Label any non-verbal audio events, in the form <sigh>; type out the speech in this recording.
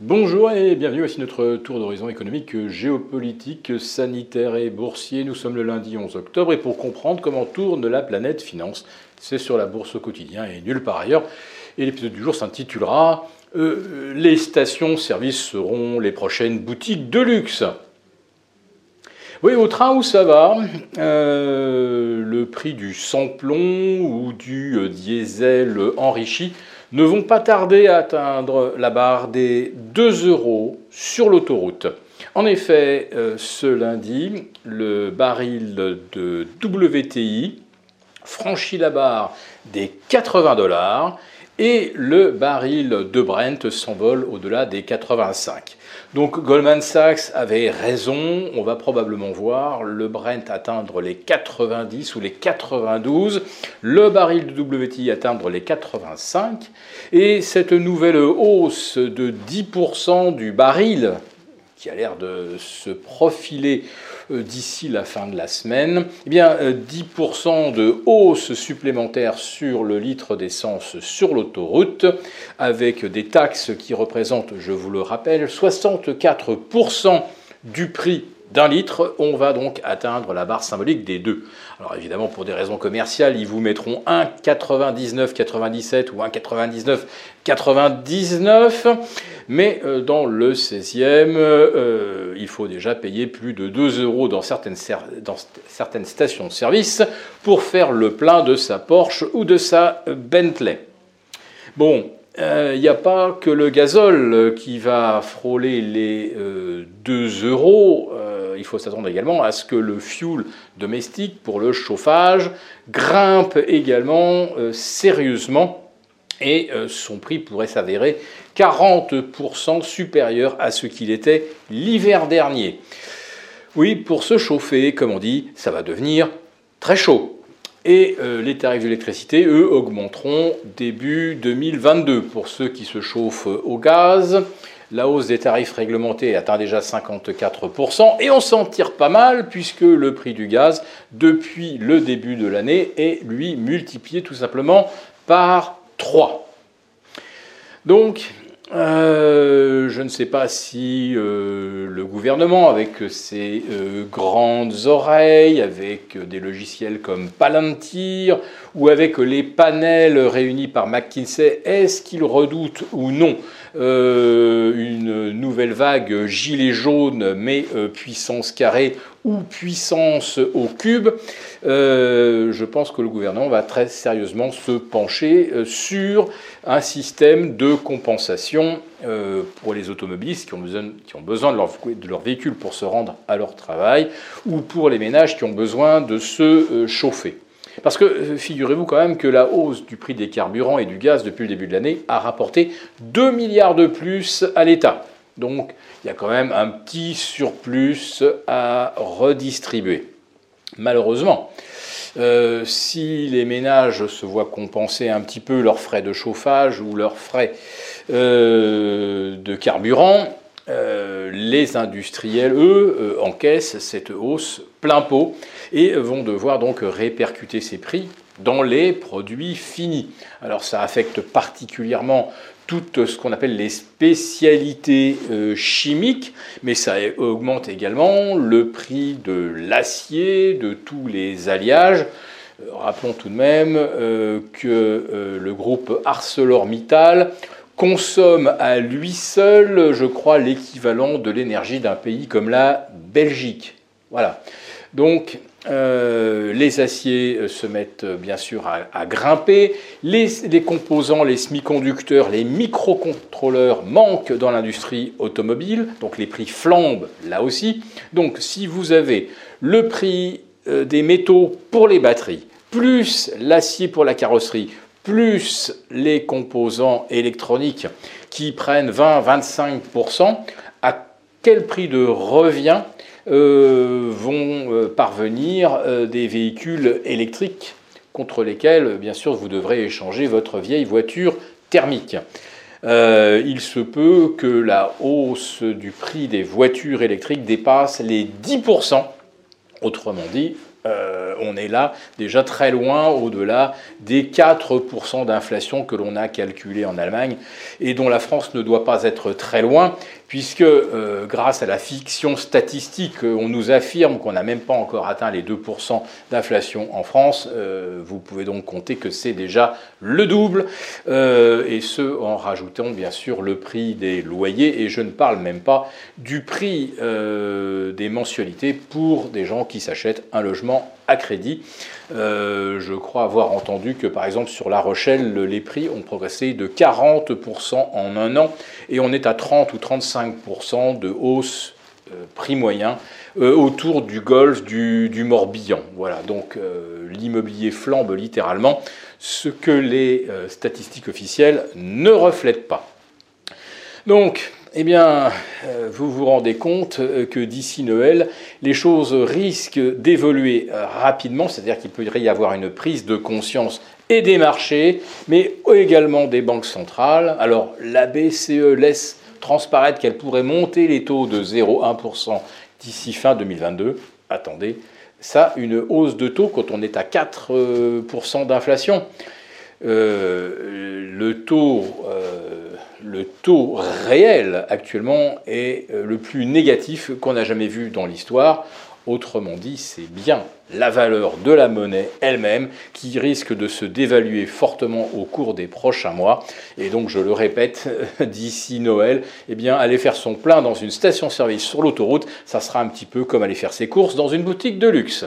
Bonjour et bienvenue, voici notre tour d'horizon économique, géopolitique, sanitaire et boursier. Nous sommes le lundi 11 octobre et pour comprendre comment tourne la planète finance, c'est sur la bourse au quotidien et nulle part ailleurs. Et l'épisode du jour s'intitulera euh, Les stations-service seront les prochaines boutiques de luxe. Oui, au train où ça va, euh, le prix du samplon ou du euh, diesel enrichi ne vont pas tarder à atteindre la barre des 2 euros sur l'autoroute. En effet, euh, ce lundi, le baril de WTI franchit la barre des 80 dollars et le baril de Brent s'envole au-delà des 85. Donc Goldman Sachs avait raison, on va probablement voir le Brent atteindre les 90 ou les 92, le baril de WTI atteindre les 85, et cette nouvelle hausse de 10% du baril qui a l'air de se profiler euh, d'ici la fin de la semaine, eh bien 10% euh, de hausse supplémentaire sur le litre d'essence sur l'autoroute, avec des taxes qui représentent, je vous le rappelle, 64% du prix d'un litre, on va donc atteindre la barre symbolique des deux. Alors évidemment, pour des raisons commerciales, ils vous mettront 1,99,97 ou 1,99,99, mais euh, dans le 16e, euh, il faut déjà payer plus de 2 euros dans certaines, dans certaines stations-service pour faire le plein de sa Porsche ou de sa Bentley. Bon, il euh, n'y a pas que le gazole qui va frôler les 2 euros il faut s'attendre également à ce que le fuel domestique pour le chauffage grimpe également euh, sérieusement et euh, son prix pourrait s'avérer 40% supérieur à ce qu'il était l'hiver dernier. Oui, pour se chauffer, comme on dit, ça va devenir très chaud. Et euh, les tarifs d'électricité, eux, augmenteront début 2022 pour ceux qui se chauffent au gaz. La hausse des tarifs réglementés atteint déjà 54% et on s'en tire pas mal puisque le prix du gaz, depuis le début de l'année, est lui multiplié tout simplement par 3. Donc, euh, je ne sais pas si euh, le gouvernement, avec ses euh, grandes oreilles, avec des logiciels comme Palantir, ou avec les panels réunis par McKinsey, est-ce qu'il redoute ou non une nouvelle vague gilet jaune, mais puissance carrée ou puissance au cube, euh, je pense que le gouvernement va très sérieusement se pencher sur un système de compensation pour les automobilistes qui ont besoin, de, leur, de leur véhicule pour se rendre à leur travail ou pour les ménages qui ont besoin de se chauffer. Parce que euh, figurez-vous quand même que la hausse du prix des carburants et du gaz depuis le début de l'année a rapporté 2 milliards de plus à l'État. Donc il y a quand même un petit surplus à redistribuer. Malheureusement, euh, si les ménages se voient compenser un petit peu leurs frais de chauffage ou leurs frais euh, de carburant, les industriels, eux, encaissent cette hausse plein pot et vont devoir donc répercuter ces prix dans les produits finis. Alors ça affecte particulièrement tout ce qu'on appelle les spécialités euh, chimiques, mais ça augmente également le prix de l'acier, de tous les alliages. Euh, rappelons tout de même euh, que le groupe ArcelorMittal consomme à lui seul, je crois, l'équivalent de l'énergie d'un pays comme la Belgique. Voilà. Donc, euh, les aciers euh, se mettent euh, bien sûr à, grimper, les, composants, les semi-conducteurs, les microcontrôleurs manquent dans l'industrie automobile, donc les prix flambent là aussi. Donc si vous avez le prix des métaux pour les batteries, plus l'acier pour la carrosserie, plus les composants électroniques qui prennent 20-25%, à quel prix de revient vont euh, parvenir euh, des véhicules électriques contre lesquels, bien sûr, vous devrez échanger votre vieille voiture thermique. il se peut que la hausse du prix des voitures électriques dépasse les 10%. Autrement dit, euh, on est là déjà très loin au-delà des 4% d'inflation que l'on a calculé en Allemagne et dont la France ne doit pas être très loin puisque euh, grâce à la fiction statistique, on nous affirme qu'on n'a même pas encore atteint les 2% d'inflation en France. Euh, vous pouvez donc compter que c'est déjà le double, et ce en rajoutant bien sûr le prix des loyers, et je ne parle même pas du prix des mensualités pour des gens qui s'achètent un logement à crédit. Euh, je crois avoir entendu que par exemple sur La Rochelle, les prix ont progressé de 40% en un an et on est à 30 ou 35% de hausse euh, prix moyen euh, autour du golfe du, du Morbihan. Voilà, donc l'immobilier flambe littéralement, ce que les statistiques officielles ne reflètent pas. Donc, eh bien, euh, vous vous rendez compte euh, que d'ici Noël, les choses risquent d'évoluer euh, rapidement, c'est-à-dire qu'il pourrait y avoir une prise de conscience et des marchés, mais également des banques centrales. Alors, la BCE laisse transparaître qu'elle pourrait monter les taux de 0,1% d'ici fin 2022. Attendez, ça, une hausse de taux quand on est à 4% d'inflation. le taux le taux réel actuellement est euh, le plus négatif qu'on a jamais vu dans l'histoire. Autrement dit, c'est bien la valeur de la monnaie elle-même qui risque de se dévaluer fortement au cours des prochains mois. Et donc, je le répète, <laughs> d'ici Noël, eh aller faire son plein dans une station-service sur l'autoroute, ça sera un petit peu comme aller faire ses courses dans une boutique de luxe.